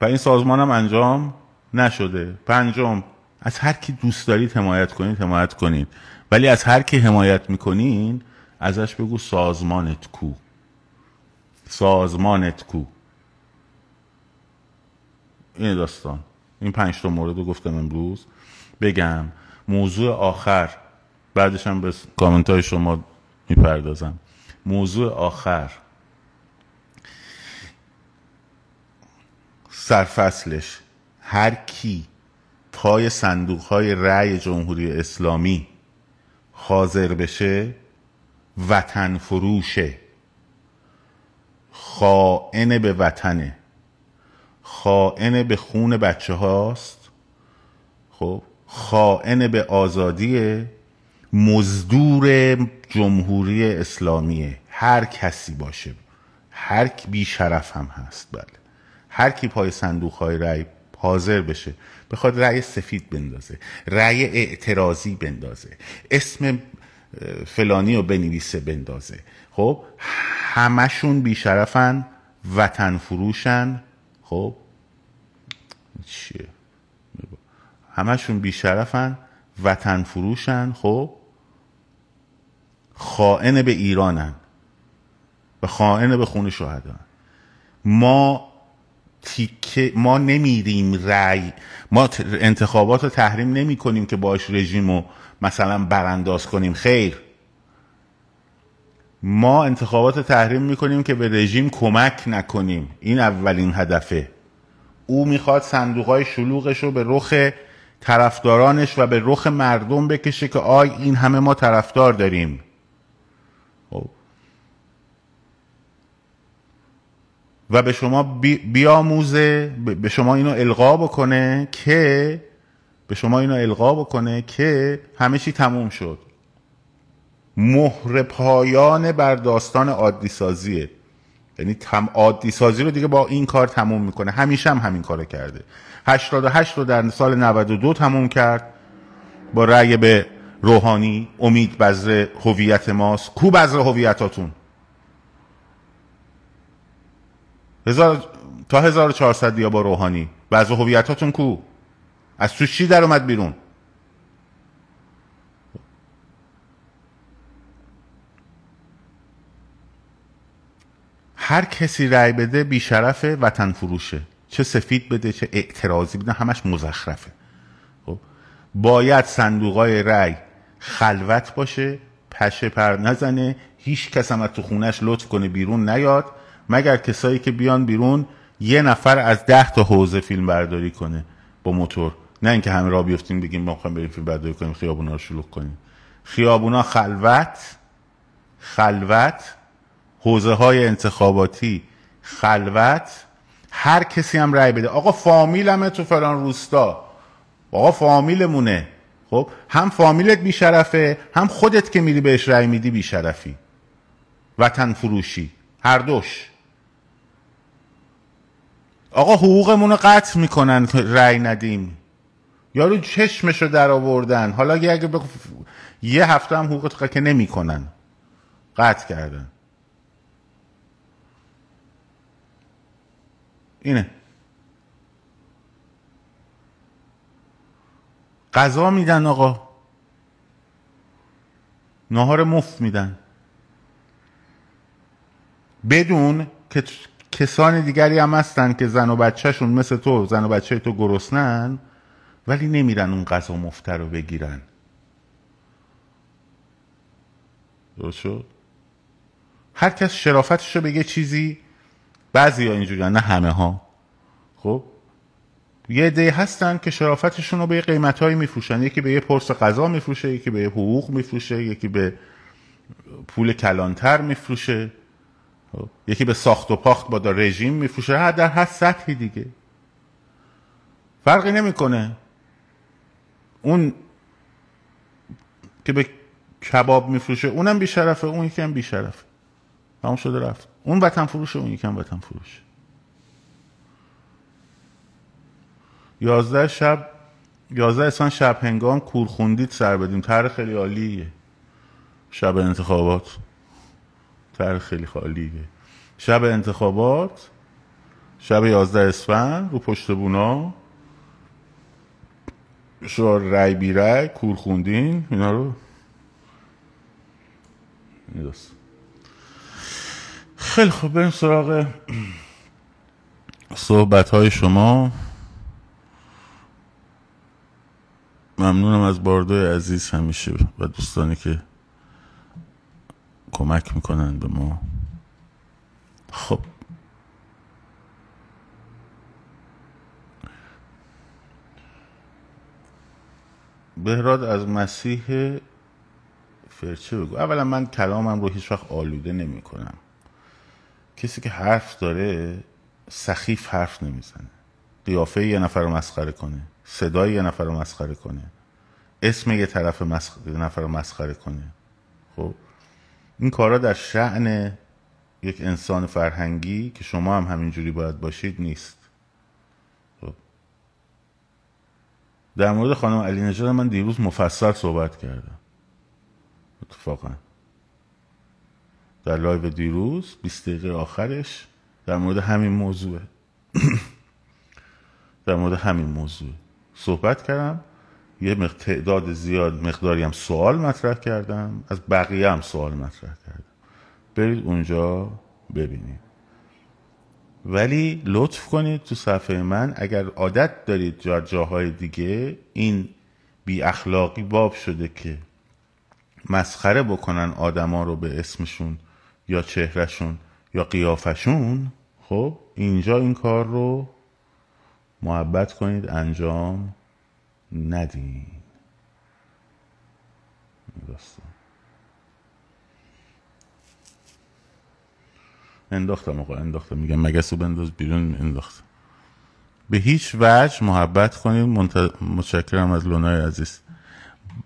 و این سازمان هم انجام نشده. پنجم از هر کی دوست دارید حمایت کنید حمایت کنید. ولی از هر کی حمایت می‌کنین ازش بگو سازمانت کو. سازمانت کو. این داستان. این پنج تا مورد رو گفتم امروز. بگم موضوع آخر. بعدش هم به کامنت های شما می‌پردازم. موضوع آخر. سرفصلش. هر کی پای صندوق های رأی جمهوری اسلامی حاضر بشه وطن فروشه. خائن به وطنه. خائن به خون بچه هاست. خب خائن به آزادی مزدور جمهوری اسلامیه. هر کسی باشه. هر کی بی شرف هم هست بله. هر کی پای صندوق های رأی حاضر بشه بخواد رأی سفید بندازه رأی اعتراضی بندازه اسم فلانی رو بنویسه بندازه. خب همشون بیشرفن وطن فروشن خب چیه؟ همشون بیشرفن وطن فروشن خب؟ خائن به ایرانن و خائن به خون شهدا ما تیکه ما نمیریم رأی ما انتخابات رو تحریم نمی کنیم که باش رژیم رو مثلا برانداز کنیم. خیر. ما انتخابات تحریم می‌کنیم که به رژیم کمک نکنیم. این اولین هدفه. او می‌خواد صندوق شلوغش رو به رخ طرفدارانش و به رخ مردم بکشه که آی این همه ما طرفدار داریم. خب. و به شما بیاموزه به شما اینو القا بکنه که به شما اینو القا بکنه که همه چی تموم شد. مهر پایان بر داستان عادی سازیه یعنی تم عادی سازی رو دیگه با این کار تموم می‌کنه. همیشه هم همین کار کرده. 88 رو در سال 92 تموم کرد. با رأی به روحانی امید بذر هویت ماست. کو بذر هویتاتون؟ هزار تا 1400 یا با روحانی. بذر هویتاتون کو؟ از تو چی در اومد بیرون؟ هر کسی رأی بده بیشرف وطن فروشه. چه سفید بده چه اعتراضی بده همش مزخرفه. خب؟ باید صندوقای رأی خلوت باشه پشه پر نزنه هیچ کس هم از تو خونش لطف کنه بیرون نیاد مگر کسایی که بیان بیرون یه نفر از ده تا حوزه فیلم برداری کنه با موتور. نه اینکه همه را بیفتیم بگیم ما بریم فیلم برداری کنیم خیابونا رو شلوغ کنیم. خیابونا خلوت خلوت حوزه های انتخاباتی خلوت هر کسی هم رأی بده. آقا فامیلمه تو فلان روستا. آقا فامیلمونه. خب هم فامیلت بیشرفه هم خودت که میری بهش رأی میدی بیشرفی. وطن فروشی. هر دوش. آقا حقوقمون رو قطع می‌کنن رأی ندیم. یارو چشمشو در آوردن. حالا اگه بخ... یه هفته هم حقوقت که نمی‌کنن. قطع کردن. اینه. غذا میدن آقا. نهار مفت میدن. بدون که کسان دیگری هم هستن که زن و بچهشون مثل تو زن و بچه تو گرسنن ولی نمیرن اون غذا مفته رو بگیرن. درست شد؟ هر کس شرافتش رو بگه چیزی بعضی ها اینجوری نه همه ها خب؟ یه عده هستن که شرافتشون رو به قیمت هایی میفروشن. یکی به یه پرس غذا میفروشه یکی به یه حقوق میفروشه یکی به پول کلانتر میفروشه. خب، یکی به ساخت و پاخت با دا رژیم میفروشه. هر در هر سطحی دیگه. فرقی نمی‌کنه. اون که به کباب میفروشه اونم بیشرفه اون یکی هم بیشرفه. تمام شده رفت. اون وطن فروشه اون یکم وطن فروشه یازده شب یازده اسفند شب هنگام کورخوندید سر بدیم. تر خیلی عالیه. شب انتخابات. تر خیلی خالیه شب انتخابات شب یازده اسفند رو پشت بونا. شما رای بی رای کورخوندین اینا رو. نیست خیلی خوب بریم سراغ صحبت های شما. ممنونم از باردوی عزیز همیشه و دوستانی که کمک می‌کنن به ما. خب. بهراد از مسیح فرچه بگو. اولا من کلامم رو هیچ وقت آلوده نمی کنم کسی که حرف داره سخیف حرف نمی‌زنه. قیافه یه نفر رو مسخره کنه صدای یه نفر رو مسخره کنه اسم یه طرف مسخره، نفر رو مسخره کنه. خب این کارا در شعن یک انسان فرهنگی که شما هم همینجوری باید باشید نیست. خب. در مورد خانم علی نژاد من دیروز مفصل صحبت کردم. اتفاقا. در لایو دیروز 20 دقیقه آخرش در مورد همین موضوع. <clears throat> در مورد همین موضوع صحبت کردم. یه تعداد زیاد مقداری هم سوال مطرح کردم. از بقیه هم سوال مطرح کردم. برید اونجا ببینید. ولی لطف کنید تو صفحه من. اگر عادت دارید جا جاهای دیگه این بی اخلاقی باب شده که مسخره بکنن آدما رو به اسمشون. یا چهرهشون یا قیافشون خب اینجا این کار رو محبت کنید انجام ندین. انداختم آقا انداختم. میگم مگسو بنداز بیرون انداختم به هیچ وجه محبت کنید. منت... متشکرم از لونای عزیز.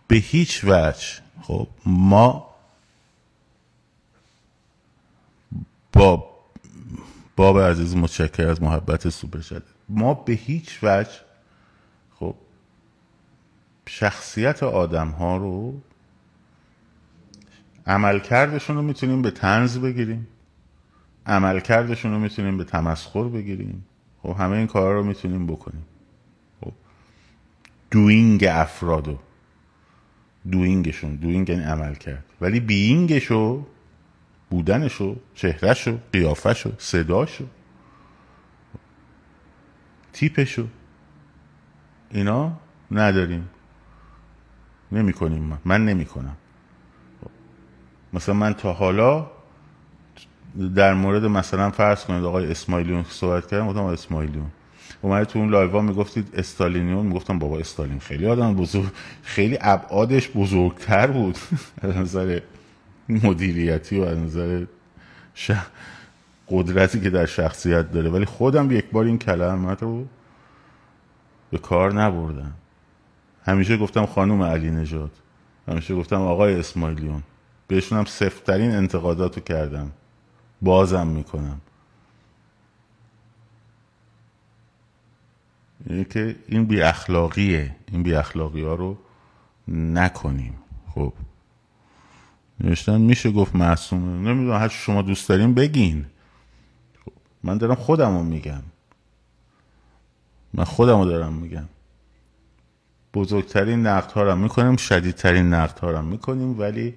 به هیچ وجه خب ما با باب عزیز متشکر از محبت سوپر شده. ما به هیچ وجه خب شخصیت آدم ها رو عملکردشون رو می‌تونیم به تنز بگیریم عملکردشون رو می‌تونیم به تمسخر بگیریم. خب همه این کارا رو می‌تونیم بکنیم. خب دوینگ افرادو دوینگشون دوینگ یعنی عمل کرد ولی بینگشو بودنشو چهرهشو قیافشو صداشو تیپشو اینا نداریم. نمی کنیم من, من نمی کنم مثلا من تا حالا در مورد مثلا فرض کنید آقای اسماعیلیون صحبت کردم گفتم اسماعیلیون. اومده تو اون لایوا می‌گفتید استالینیون می‌گفتم بابا استالین خیلی آدم بزرگ خیلی ابعادش بزرگتر بود. <laughs> از نظر مدیریتی و از نظر ش... قدرتی که در شخصیت داره. ولی خودم یک بار این کلمت رو به کار نبردم. همیشه گفتم خانوم علی نجات همیشه گفتم آقای اسماعیلیون. بهشون هم سفترین انتقاداتو کردم. بازم می‌کنم. یعنی که این بی اخلاقیه این بی اخلاقی ها رو نکنیم. خب. نوشتن میشه گفت معصومه نمی‌دونم هر شما دوست داریم بگین. من دارم خودم میگم. من خودم رو دارم میگم. بزرگترین نقد ها رو می‌کنیم شدیدترین نقد ها رو می‌کنیم ولی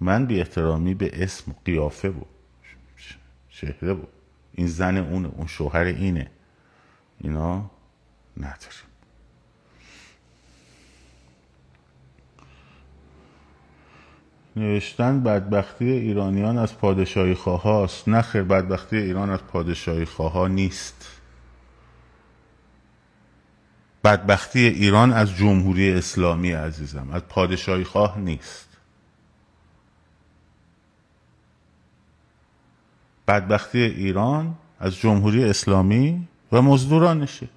من بی احترامی به اسم و قیافه بود چهره بود این زن اونه اون شوهر اینه. اینا نداریم. نوشتن بدبختی ایرانیان از پادشاهی خواهاست. نه خیر بدبختی ایران از پادشاهی خواه نیست. بدبختی ایران از جمهوری اسلامی عزیزم از پادشاهی خواه نیست. بدبختی ایران از جمهوری اسلامی و مزدورانشه.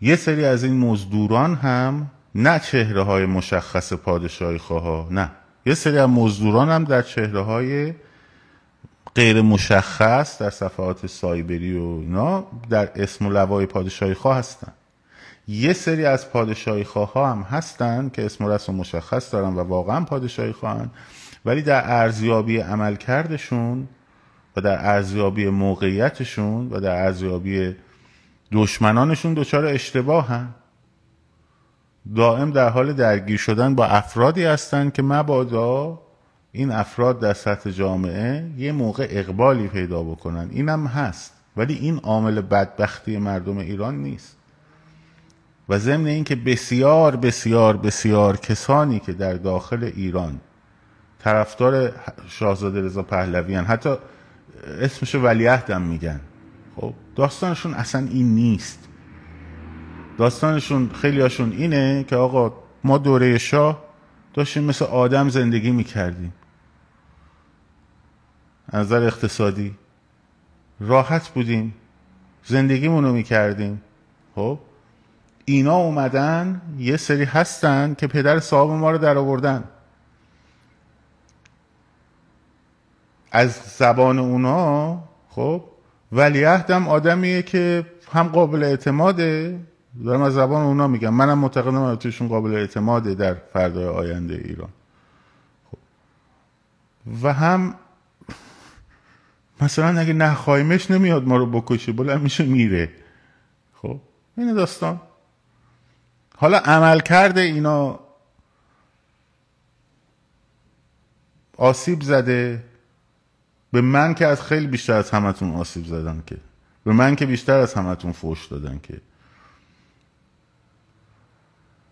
یه سری از این مزدوران هم نه چهره های مشخص پادشاهی خواه نه. یه سری از مزدوران هم در چهره های غیر مشخص در صفحات سایبری و اینا در اسم و لوای پادشاهی خواه هستن. یه سری از پادشاهی خواه ها هم هستن که اسم و رسم مشخص دارن و واقعا پادشاهی خواهن. ولی در ارزیابی عمل کردشون و در ارزیابی موقعیتشون و در ارزیابی دشمنانشون دچار اشتباه هم دائم در حال درگیر شدن با افرادی هستند که مبادا این افراد در سطح جامعه یه موقع اقبالی پیدا بکنن. اینم هست. ولی این عامل بدبختی مردم ایران نیست. و ضمن اینکه بسیار بسیار بسیار کسانی که در داخل ایران طرفدار شاهزاده رضا پهلویان حتی اسمش ولیعهدم میگن. خب داستانشون اصلا این نیست. داستانشون خیلی هاشون اینه که آقا ما دوره شاه داشتیم مثل آدم زندگی می‌کردیم. از نظر اقتصادی راحت بودیم زندگیمون رو می‌کردیم. خب اینا اومدن یه سری هستن که پدر صاحب ما رو در آوردن. از زبان اونا خب ولیعهدم آدمیه که هم قابل اعتماده دارم از زبان اونا میگم. منم معتقدم توشون قابل اعتماده در فردای آینده ایران. خب. و هم مثلا اگه نخوایمش نمیاد ما رو بکشه بلند میشه میره. خب. این داستان. حالا عمل کرده اینا آسیب زده. به من که از خیلی بیشتر از همتون آسیب زدن که. به من که بیشتر از همتون فوش دادن که.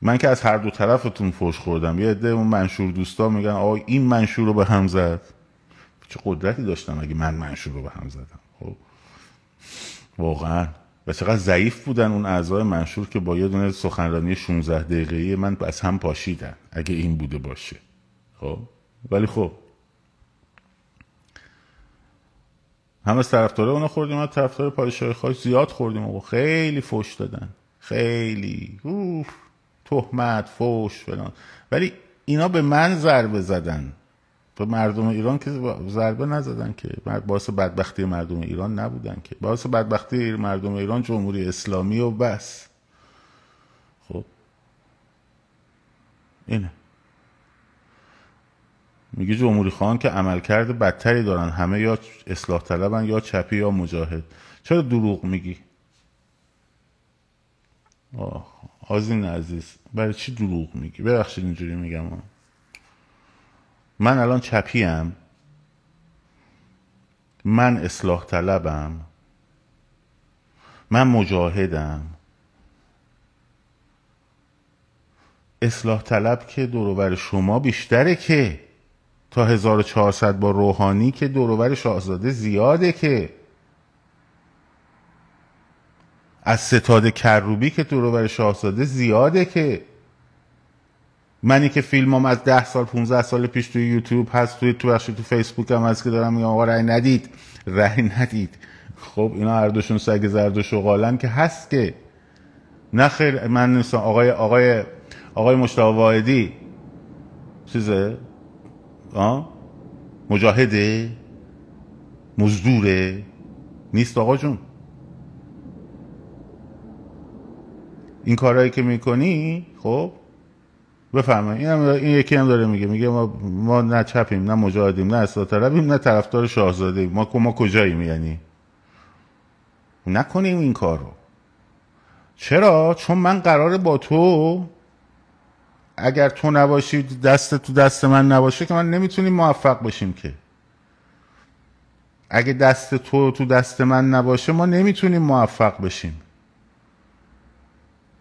من که از هر دو طرفتون فوش خوردم. یه عده اون منشور دوستا میگن آقا این منشور رو به هم زد. چه قدرتی داشتم اگه من منشور رو به هم زدم؟ خب. واقعا. و چقدر ضعیف بودن اون اعضای منشور که با یه دونه سخنرانی 16 دقیقه‌ای من از هم پاشیدن اگه این بوده باشه. خب. ولی خب. هم از طرفدار اون خوردیم از طرفدار پادشاهی خواهش زیاد خوردیم و خیلی فوش دادن. خیلی. اوف. تهمت فوش فلان. ولی اینا به من ضربه زدن. به مردم ایران که ضربه نزدن که باعث بدبختی مردم ایران نبودن که. باعث بدبختی مردم ایران جمهوری اسلامی و بس. خب. اینه. میگه جمهوری خواهان که عملکرد بدتری دارن. همه یا اصلاح طلبن یا چپی یا مجاهد. چرا دروغ میگی؟ آه. آزین عزیز برای چی دروغ میگی؟ ببخشید اینجوری میگم من الان چپیم. من اصلاح طلبم. من مجاهدم. اصلاح طلب که دروبر شما بیشتره که تا 1400 با روحانی که دروبر شاهزاده زیاده که. از ستاد کروبی که دروبر شاهزاده زیاده که منی که فیلمم از ده سال 15 سال پیش توی یوتیوب هست توی تو تو فیسبوک هم هست که دارم میگم آقا رأی ندید. رأی ندید. خب اینا هر دوشون سگ زرد و شغالن که هست که نه خیر من نیستم آقای آقای آقای مشتاق واحدی چیزه؟ آه مجاهده؟ مزدوره؟ نیست آقا جون. این کارهایی که می‌کنی خب بفرمایید. این, این یکی هم داره میگه میگه ما ما نه چپیم نه مجاهدیم نه اصلاح طلبیم نه طرفدار شاهزاده ما ما کجاییم یعنی؟ نکنیم این کار رو چرا؟ چون من قراره با تو اگر تو نباشی دست تو دست من نباشه که من نمی‌تونیم موفق باشیم که. اگه دست تو تو دست من نباشه ما نمی‌تونیم موفق بشیم.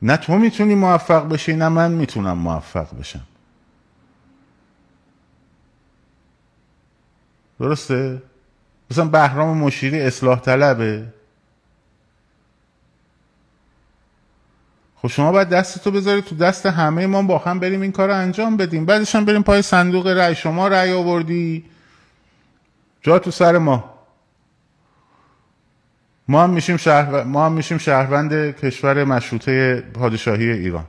نه تو می‌تونی موفق بشی نه من می‌تونم موفق بشم. درسته؟ مثلا بهرام مشیری اصلاح طلبه. خب شما باید دستتو بذاری تو دست همه ما با هم بریم این کار انجام بدیم. بعدش هم بریم پای صندوق رأی. شما رأی آوردی. جا تو سر ما. ما هم میشیم شهر ما هم میشیم شهروند کشور مشروطه پادشاهی ایران.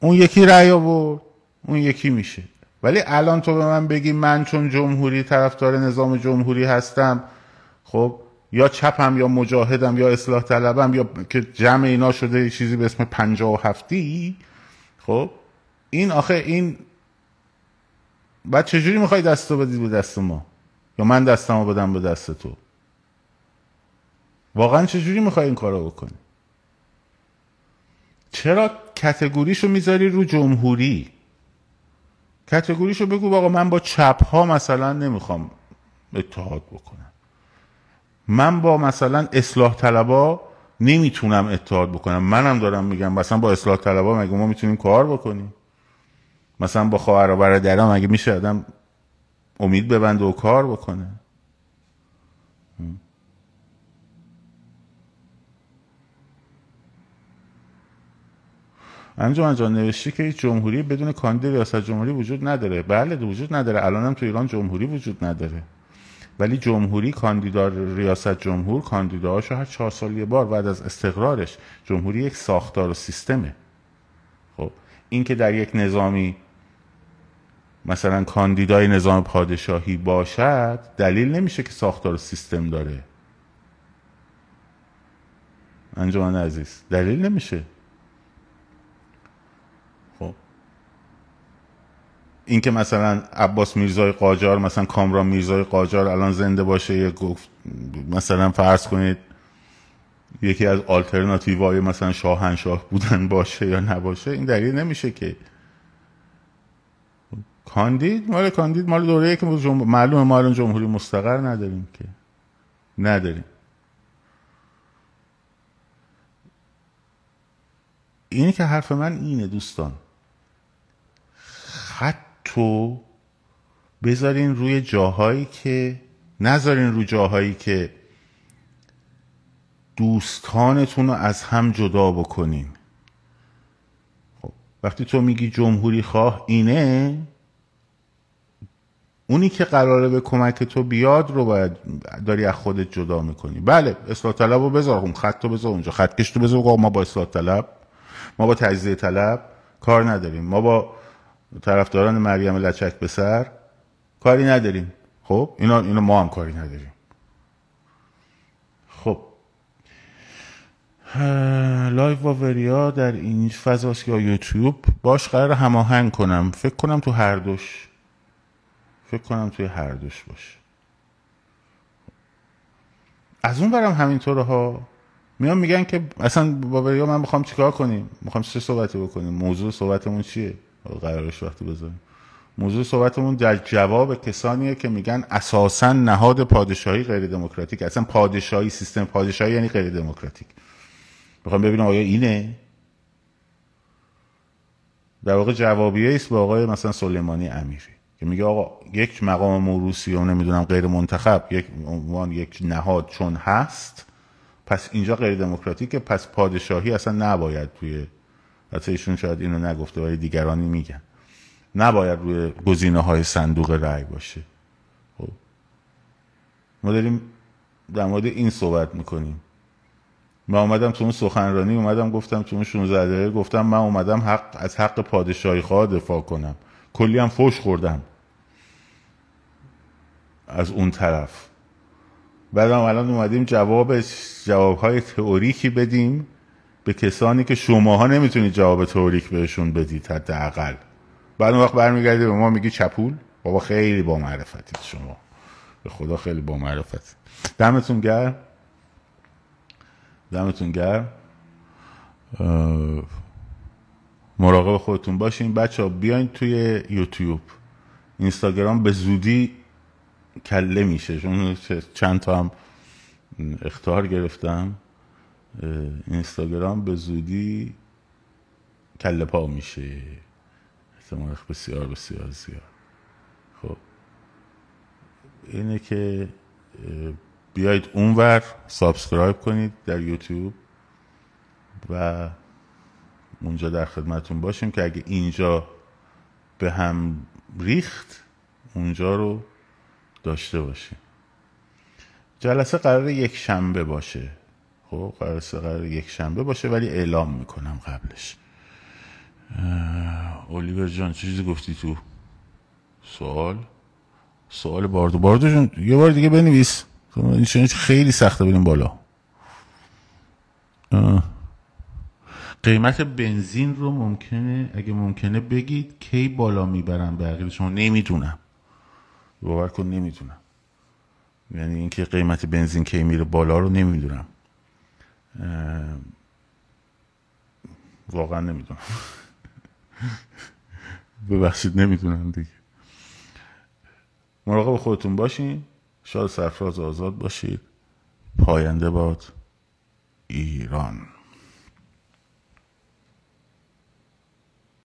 اون یکی رأی آورد اون یکی میشه. ولی الان تو به من بگی من چون جمهوری طرفدار نظام جمهوری هستم خب یا چپم یا مجاهدم یا اصلاح طلبم یا که جمع اینا شده چیزی به اسم پنجا و هفتی خب این آخه این بعد چجوری می‌خوای دستو بدی به دست ما؟ یا من دستمو بدم به دست تو؟ واقعا چجوری می‌خوای این کارو بکنی؟ چرا کتگوریشو می‌ذاری رو جمهوری؟ کتگوریشو بگو آقا من با چپ ها مثلا نمی‌خوام اتحاد بکنم. من با مثلا اصلاح طلبا نمی‌تونم اتحاد بکنم. منم دارم میگم مثلا با اصلاح طلبا مگه ما می‌تونیم کار بکنیم؟ مثلا با خواهر و برادرام مگه میشه آدم امید ببنده و کار بکنه؟ انجام جان نوشتی که هیچ جمهوری بدون کاندید ریاست جمهوری وجود نداره. بله وجود نداره. الان هم تو ایران جمهوری وجود نداره. ولی جمهوری کاندیدا ریاست جمهور کاندیداهاشو هر چهار سال یه بار بعد از استقرارش جمهوری یک ساختار و سیستمه. خب این که در یک نظامی مثلا کاندیدای نظام پادشاهی باشد دلیل نمیشه که ساختار و سیستم داره. انجمان عزیز دلیل نمیشه. اینکه مثلا عباس میرزای قاجار مثلا کامران میرزای قاجار الان زنده باشه یه گفت مثلا فرض کنید یکی از های مثلا شاهنشاه بودن باشه یا نباشه این دلیل نمیشه که. کاندید؟ مال کاندید مال دوره که جمع... معلومه ما الان جمهوری مستقر نداریم که. نداریم. اینی که حرف من اینه دوستان. خط تو بذارین روی جاهایی که نذارین روی جاهایی که دوستانتون رو از هم جدا بکنین. خب وقتی تو میگی جمهوری خواه اینه اونی که قراره به کمک تو بیاد رو باید داری از خودت جدا می‌کنی. بله اصلاح طلب رو بذار. اون خط رو بذار اونجا. خط کش تو بذار. ما با اصلاح طلب ما با تجزیه طلب کار نداریم. ما با طرفداران مریم لچک به سر کاری نداریم. خب اینا, اینا ما هم کاری نداریم. خب. live واوریا در این فضاست یا یوتیوب. باش قرار هماهنگ کنم. فکر کنم تو هر دوش. فکر کنم توی هر دوش باشه از اون برم همینطوره ها. میان میگن که اصلا واوریا من می‌خوام چیکار کنیم؟ می‌خوام چه صحبتی بکنیم؟ موضوع صحبتمون چیه؟ قرارش وقتی بذاریم. موضوع صحبتمون در جواب کسانیه که میگن اساسا نهاد پادشاهی غیر دموکراتیک اصلا پادشاهی سیستم پادشاهی یعنی غیر دموکراتیک می‌خوام ببینم آیا اینه؟ در واقع جوابیه است به آقای مثلا سلیمانی امیری که میگه آقا یک مقام موروسی و نمی‌دونم غیر منتخب یک عنوان یک نهاد چون هست پس اینجا غیر دموکراتیکه پس پادشاهی اصلا نباید توی حتی ایشون شاید اینو نگفته ولی دیگرانی میگن. نباید روی گزینه های صندوق رأی باشه. خب. ما داریم در مورد این صحبت می‌کنیم. من اومدم تو اون سخنرانی اومدم گفتم تو اون 16 دقیقه گفتم من اومدم حق از حق پادشاهی خواه دفاع کنم. کلی هم فوش خوردم. از اون طرف. بعدم الان اومدیم جواب جوابهای تئوریکی بدیم. به کسانی که شماها نمی‌تونید جواب توریک بهشون بدید حداقل. بعد اون وقت برمیگردید به ما میگی چپول؟ بابا خیلی با معرفتید شما. به خدا خیلی با معرفت. دمتون گرم. دمتون گرم. مراقب خودتون باشین. بچه ها بیاین توی یوتیوب. اینستاگرام به زودی کله میشه. چون چند تا هم اختار گرفتم. اینستاگرام به زودی کله پا میشه. احتمال بسیار بسیار زیاد. خب. اینه که بیایید اونور سابسکرایب کنید در یوتیوب و اونجا در خدمتون باشیم که اگه اینجا به هم ریخت اونجا رو داشته باشیم. جلسه قرار یک شنبه باشه. خب جلسه قرار یک شنبه باشه ولی اعلام می‌کنم قبلش. اولیور جان چیزی گفتی تو؟ سوال؟ سوال باردو باردو جان یه بار دیگه بنویس. این خیلی سخته بریم بالا. قیمت بنزین رو ممکنه اگه ممکنه بگید کی بالا می‌برن به شما؟ نمی‌دونم باور کن نمی‌دونم یعنی اینکه قیمت بنزین کی میره بالا رو نمی‌دونم. واقعا نمی‌دونم. <laughs> ببخشید نمی‌دونم دیگه. مراقب خودتون باشین. شاد سرفراز آزاد باشید. پاینده باد ایران.